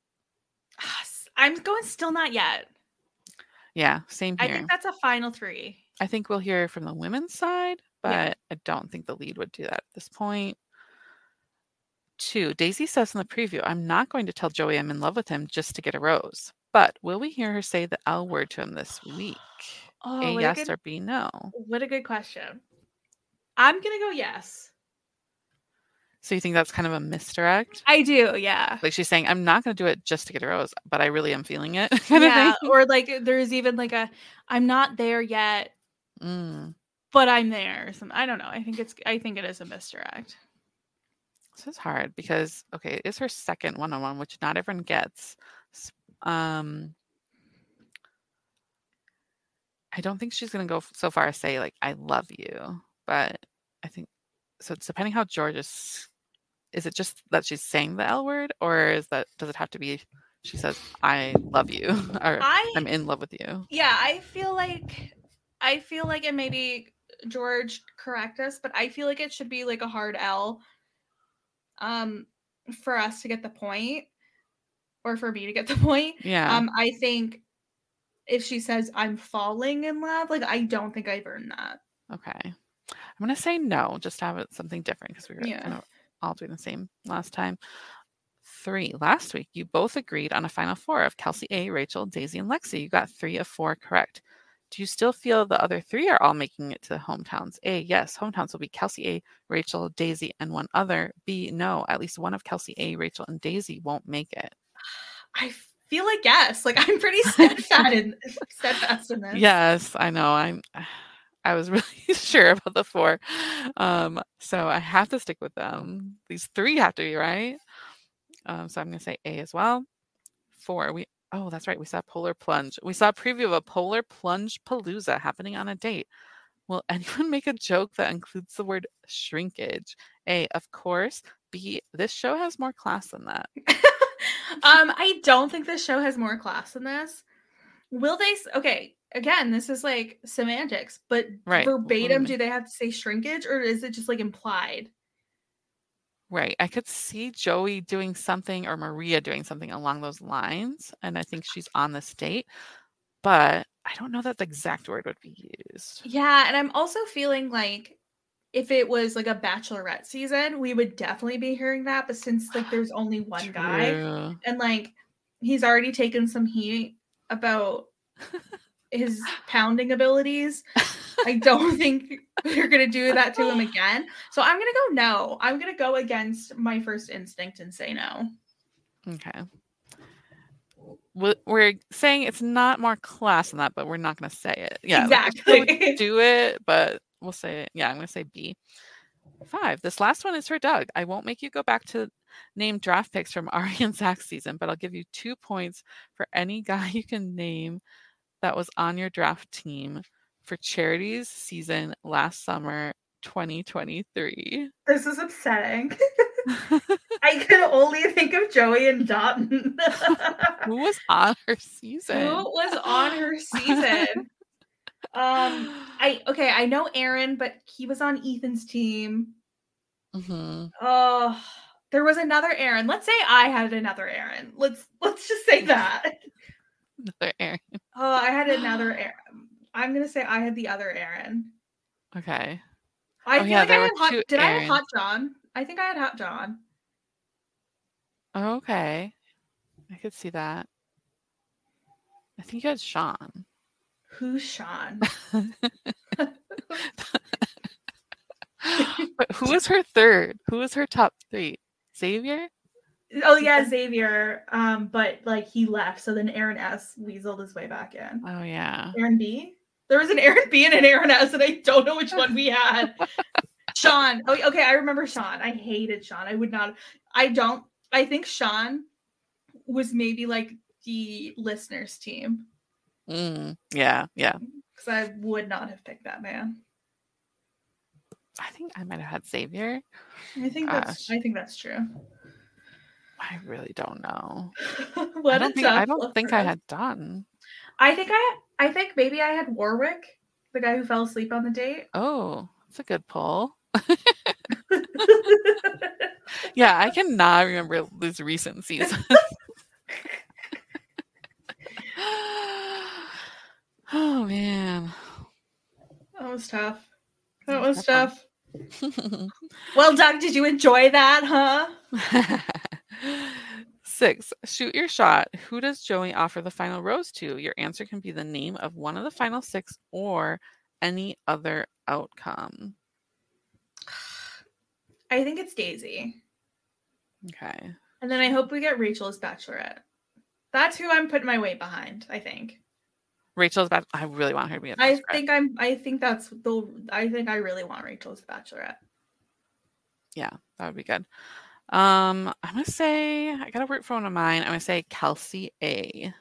I'm going still not yet. Yeah, same I think that's a final three. I think we'll hear from the women's side, but Yeah. I don't think the lead would do that at this point. Two, Daisy says in the preview, I'm not going to tell Joey I'm in love with him just to get a rose. But will we hear her say the L word to him this week? Oh, a yes a good, or B no? what a good question. I'm gonna go yes. So you think that's kind of a misdirect? I do, yeah. Like she's saying, I'm not going to do it just to get a rose, but I really am feeling it. kind yeah, or like there's even like a I'm not there yet, Mm, but I'm there. Some I don't know. I think it's I think it is a misdirect. this is hard because okay, it is her second one-on-one, which not everyone gets. Um, I don't think she's going to go so far as say like I love you, but I think so. It's depending how George is. Is it just that she's saying the L word, or is that does it have to be she says, "I love you," or I "I'm in love with you." yeah, I feel like I feel like it maybe George correct us, but I feel like it should be like a hard L um for us to get the point or for me to get the point. Yeah. Um I think if she says I'm falling in love, like I don't think I've earned that. okay. I'm gonna say no, just to have it something different because we were Yeah. kind of all doing the same last time. Three. Last week, you both agreed on a final four of Kelsey A, Rachel, Daisy, and Lexi. You got three of four correct. Do you still feel the other three are all making it to the hometowns? A, yes, hometowns will be Kelsey A, Rachel, Daisy, and one other. B, no, at least one of Kelsey A, Rachel, and Daisy won't make it. I feel like yes. Like I'm pretty steadfast in steadfast in this. Yes, I know. I'm. I was really sure about the four, um, so I have to stick with them. These three have to be right. Um, so I'm going to say A as well. Four. We. Oh, that's right. We saw Polar Plunge. We saw a preview of a Polar Plunge Palooza happening on a date. Will anyone make a joke that includes the word shrinkage? A. Of course. B. This show has more class than that. um, I don't think this show has more class than this. Will they? Okay, again, this is like semantics, but Right. what do you verbatim, do they have to say shrinkage or is it just like implied? Right. I could see Joey doing something or Maria doing something along those lines. And I think she's on this date. But I don't know that the exact word would be used. Yeah, and I'm also feeling like if it was like a bachelorette season, we would definitely be hearing that. But since like there's only one guy and like he's already taken some heat about his pounding abilities, I don't think they're gonna do that to him again. So I'm gonna go no. I'm gonna go against my first instinct and say no. Okay. We- We're saying it's not more class than that, but we're not going to say it. Yeah. like, Exactly. do it, but we'll say it. Yeah, I'm going to say B. Five. This last one is for Doug. I won't make you go back to name draft picks from Ari and Zach's season, but I'll give you two points for any guy you can name that was on your draft team for Charity's season last summer, 2023. This is upsetting. I can only think of Joey and Dotun. Who was on her season? Who was on her season? Um, I okay, I know Aaron, but he was on Ethan's team. hmm Oh, there was another Aaron. Let's say I had another Aaron. Let's let's just say that. Another Aaron. Oh, I had another Aaron. Er, um, I'm gonna say I had the other Aaron. Okay. I Oh, feel yeah, like I had hot. Did I have Hot John? I think I had Hot John. Oh, okay. I could see that. I think you had Sean. Who's Sean? but who was her third? Who was her top three? Xavier? Oh yeah, Xavier. Um, but like he left, so then Aaron S weaseled his way back in. Oh yeah. Aaron B. There was an Aaron B and an Aaron S, and I don't know which one we had. Sean. Oh, okay, I remember Sean. I hated Sean. I would not. I don't. I think Sean was maybe like the listeners team Mm, yeah, yeah. because I would not have picked that man. I think I might have had Xavier. I think that's. Gosh. I think that's true. I really don't know. what I don't think I don't think I had Dotun. I think I. I think maybe I had Warwick, the guy who fell asleep on the date. Oh, that's a good pull. Yeah, I cannot remember this recent season. oh man. that was tough. That was tough. Well, Doug, did you enjoy that, huh? Six, shoot your shot. Who does Joey offer the final rose to? Your answer can be the name of one of the final six or any other outcome. I think it's Daisy. Okay. And then I hope we get Rachel's Bachelorette. That's who I'm putting my weight behind, I think. Rachel's bad. I really want her to be a I bachelorette. think I'm I think that's the I think I really want Rachel's Bachelorette. Yeah, that would be good. Um, I'm gonna say I gotta root for one of mine. I'm gonna say Kelsey A.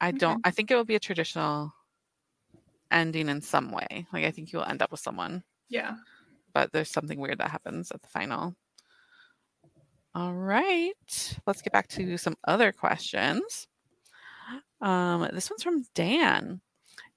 I Okay. don't. I think it will be a traditional ending in some way. Like I think you will end up with someone, Yeah. but there's something weird that happens at the final. All right. Let's get back to some other questions. Um, this one's from Dan.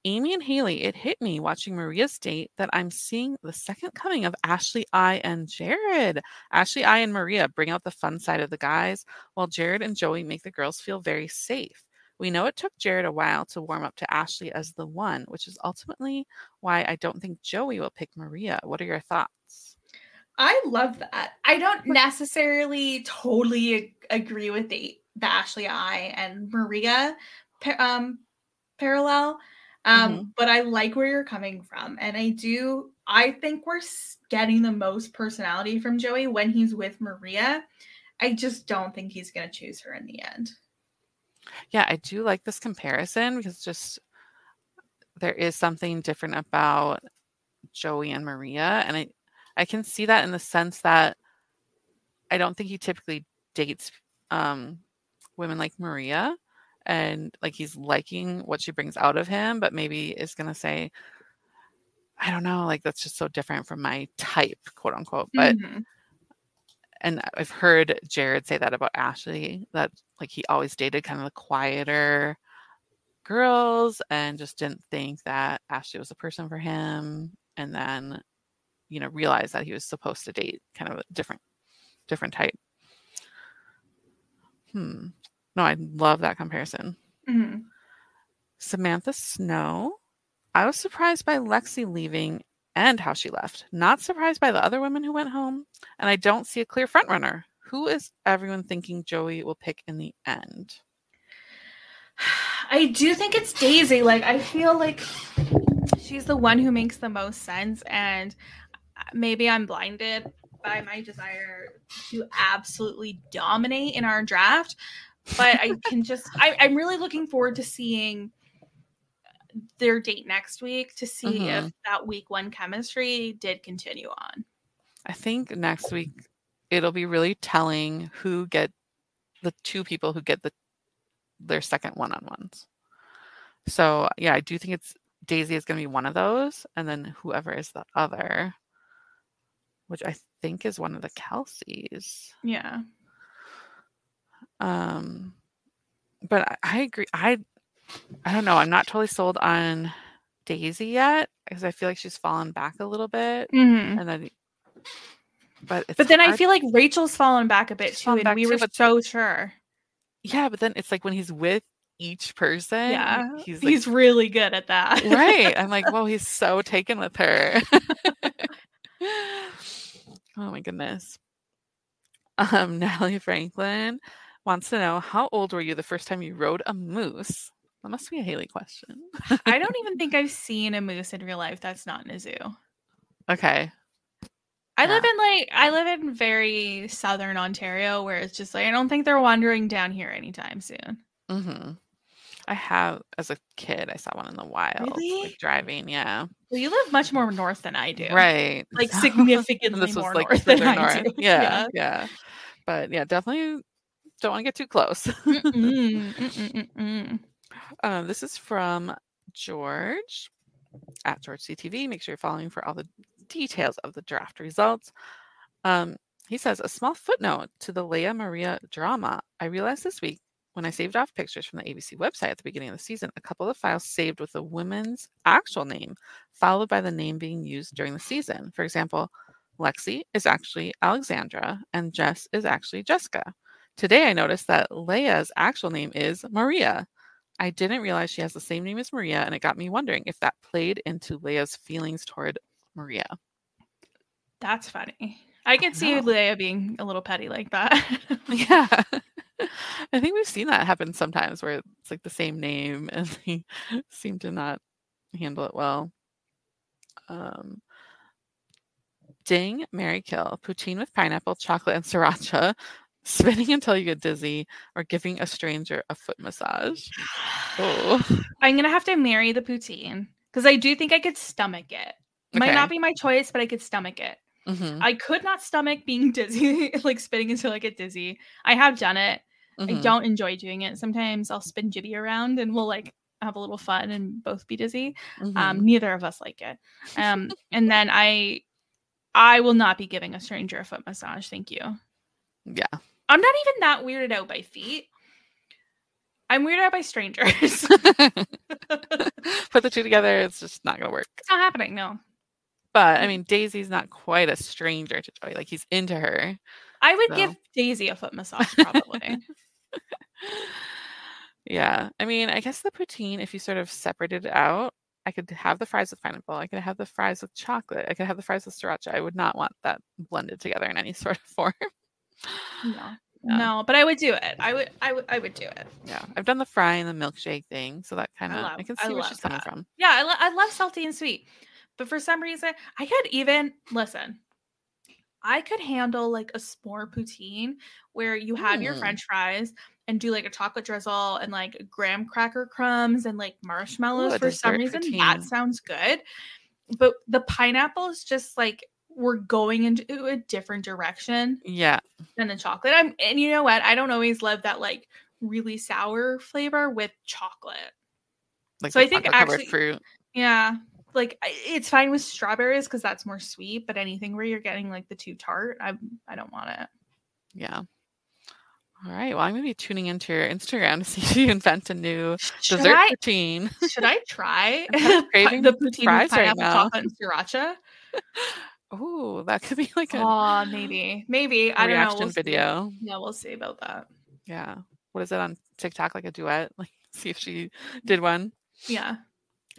Amy and Haley, it hit me watching Maria's date that I'm seeing the second coming of Ashley I and Jared. Ashley I and Maria bring out the fun side of the guys, while Jared and Joey make the girls feel very safe. We know it took Jared a while to warm up to Ashley as the one, which is ultimately why I don't think Joey will pick Maria. What are your thoughts? I love that. I don't necessarily totally agree with the, the Ashley I and Maria um, parallel, um, mm-hmm. but I like where you're coming from. And I do, I think we're getting the most personality from Joey when he's with Maria. I just don't think he's going to choose her in the end. Yeah, I do like this comparison because just there is something different about Joey and Maria. And I, I can see that in the sense that I don't think he typically dates um, women like Maria and like he's liking what she brings out of him, but maybe is going to say, I don't know, like that's just so different from my type, quote unquote. But, mm-hmm. and I've heard Jared say that about Ashley, that like he always dated kind of the quieter girls and just didn't think that Ashley was a person for him. And then you know realized that he was supposed to date kind of a different different type hmm no i love that comparison mm-hmm. samantha snow i was surprised by lexi leaving and how she left not surprised by the other women who went home and i don't see a clear front runner who is everyone thinking joey will pick in the end I do think it's Daisy. Like, I feel like she's the one who makes the most sense. And maybe I'm blinded by my desire to absolutely dominate in our draft, but I can just I, am really looking forward to seeing their date next week to see mm-hmm. if that week one chemistry did continue on. I think next week it'll be really telling who get the two people who get the their second one on ones. So yeah, I do think it's Daisy is going to be one of those, and then whoever is the other which I think is one of the Kelseys. Yeah. Um, but I, I agree. I I don't know. I'm not totally sold on Daisy yet because I feel like she's fallen back a little bit, mm-hmm. and then. But but then hard. I feel like Rachel's fallen back a bit too, and we too, were so sure. Yeah, but then it's like when he's with each person. Yeah, he's like, he's really good at that. right. I'm like, well, he's so taken with her. Oh my goodness. Um, Natalie Franklin wants to know how old were you the first time you rode a moose? That must be a Haley question. I don't even think I've seen a moose in real life that's not in a zoo. Okay. I yeah. live in like I live in very southern Ontario where it's just like I don't think they're wandering down here anytime soon. Mm-hmm. I have as a kid. I saw one in the wild, really? like driving. Yeah. Well, you live much more north than I do, right? Like significantly this more was like north than north. I do. Yeah, yeah, yeah, But yeah, definitely don't want to get too close. mm-mm, mm-mm, uh, this is from George at George CTV. Make sure you're following for all the details of the draft results. Um, he says a small footnote to the Lea Maria drama. I realized this week when I saved off pictures from the ABC website at the beginning of the season, a couple of files saved with the woman's actual name, followed by the name being used during the season. For example, Lexi is actually Alexandra and Jess is actually Jessica. Today I noticed that Lea's actual name is Maria. I didn't realize she has the same name as Maria, and it got me wondering if that played into Lea's feelings toward Maria. That's funny. I could see Lea being a little petty like that. yeah. I think we've seen that happen sometimes where it's like the same name and they seem to not handle it well. Um, ding, Mary Kill, poutine with pineapple, chocolate, and sriracha, spinning until you get dizzy, or giving a stranger a foot massage. Oh. I'm gonna have to marry the poutine because I do think I could stomach it. Okay. Might not be my choice, but I could stomach it. Mm-hmm. I could not stomach being dizzy, like spinning until I get dizzy. I have done it. Mm-hmm. I don't enjoy doing it. Sometimes I'll spin Jibby around and we'll like have a little fun and both be dizzy. Um, mm-hmm. Um, neither of us like it. Um, and then I, I will not be giving a stranger a foot massage. Thank you. Yeah. I'm not even that weirded out by feet. I'm weirded out by strangers. Put the two together, it's just not gonna work. It's not happening. No, But I mm. mean, Daisy's not quite a stranger to Joey. Like he's into her. I would No. give Daisy a foot massage probably. Yeah. I mean, I guess the poutine, if you sort of separated it out, I could have the fries with pineapple. I could have the fries with chocolate. I could have the fries with sriracha. I would not want that blended together in any sort of form. No, Yeah. no, but I would do it. I would, I would, I would do it. Yeah. I've done the fry and the milkshake thing. So that kind of, I, love- can I see where love she's coming from. Yeah, I, lo- I love salty and sweet, but for some reason, I could even listen. I could handle like a s'more poutine where you have your Mm. French fries and do like a chocolate drizzle and like graham cracker crumbs and like marshmallows. Ooh, for some reason, that sounds good. But the pineapple is just like we're going into a different direction Yeah. than the chocolate. I'm and you know what? I don't always love that like really sour flavor with chocolate. Like So I think actually- fruit. Yeah. Like it's fine with strawberries because that's more sweet, but anything where you're getting like the too tart, I I don't want it. Yeah. All right. Well, I'm going to be tuning into your Instagram to see if you invent a new Should dessert I routine. should I try I'm kind of craving the poutine with right pineapple now. chocolate and sriracha? Oh, that could be like a Oh, maybe, maybe I don't know. We'll see. video. Yeah, we'll see about that. Yeah. What is it on TikTok? Like a duet? Like, see if she did one. Yeah,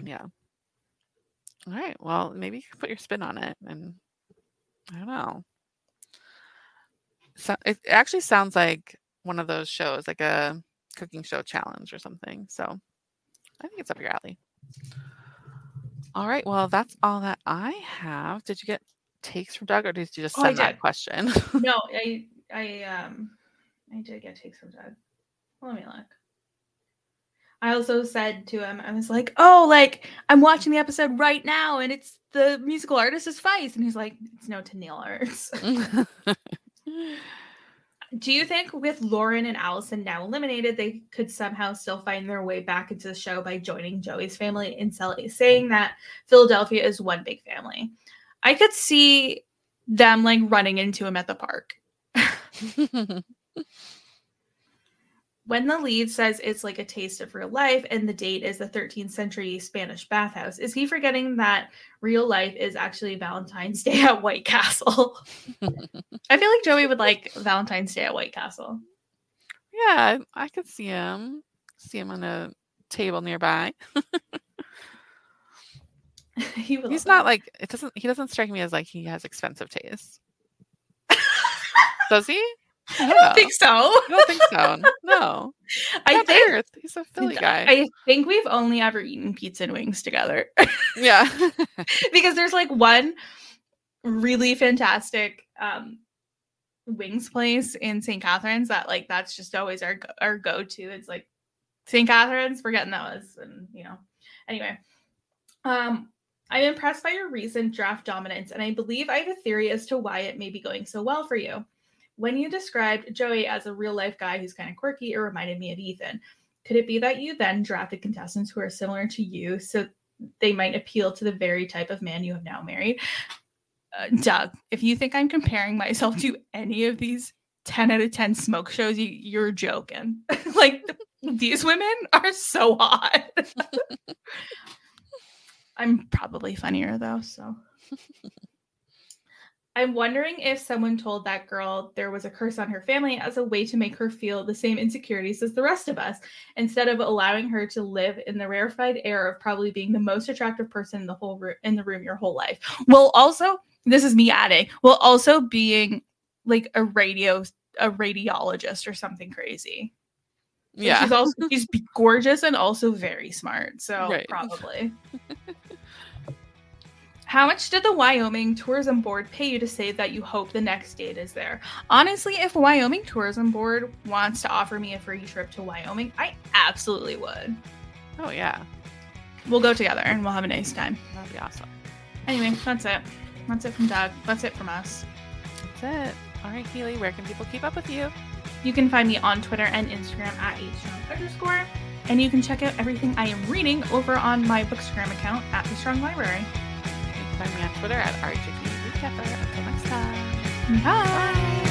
Yeah. All right. Well, maybe you could put your spin on it, and I don't know. So it actually sounds like one of those shows, like a cooking show challenge or something. So I think it's up your alley. All right. Well, that's all that I have. Did you get takes from Doug, or did you just Oh, send that did. question? no, I I um I did get takes from Doug. Let me look. I also said to him, I was like, "Oh, like I'm watching the episode right now, and it's the musical artist is Feist," and he's like, "It's no Tenille Arts." Do you think with Lauren and Allison now eliminated, they could somehow still find their way back into the show by joining Joey's family and saying that Philadelphia is one big family? I could see them like running into him at the park. When the lead says it's like a taste of real life and the date is the 13th century Spanish bathhouse, is he forgetting that real life is actually Valentine's Day at White Castle? I feel like Joey would like Valentine's Day at White Castle. yeah, I, could see him. See him on a table nearby. he would He's not that. like it doesn't he doesn't strike me as like he has expensive taste. Does he? I don't think so. I don't think so. No. I think. He's a Philly guy. I think we've only ever eaten pizza and wings together yeah. because there's like one really fantastic um wings place in St. Catharines that like that's just always our our go to. It's like St. Catharines, we're getting those, and you know. Anyway, um, I'm impressed by your recent draft dominance, and I believe I have a theory as to why it may be going so well for you. When you described Joey as a real life guy who's kind of quirky, it reminded me of Ethan. Could it be that you then drafted contestants who are similar to you so they might appeal to the very type of man you have now married? Uh, Doug, if you think I'm comparing myself to any of these 10 out of 10 smoke shows, you, you're joking. like, these women are so hot. I'm probably funnier though, so. I'm wondering if someone told that girl there was a curse on her family as a way to make her feel the same insecurities as the rest of us, instead of allowing her to live in the rarefied air of probably being the most attractive person in the whole room in the room your whole life. Well, also, this is me adding, well, also being like a radio a radiologist or something crazy. So yeah. she's also she's gorgeous and also very smart. So Right. probably. How much did the Wyoming Tourism Board pay you to say that you hope the next date is there? Honestly, if Wyoming Tourism Board wants to offer me a free trip to Wyoming, I absolutely would. Oh yeah. We'll go together and we'll have a nice time. That'd be awesome. Anyway, that's it. That's it from Doug. That's it from us. That's it. All right, Haley, where can people keep up with you? You can find me on Twitter and Instagram at hstrong underscore. And you can check out everything I am reading over on my Bookstagram account at the Strong Library. Find me on Twitter at RJP Recapper. Until next time. Bye.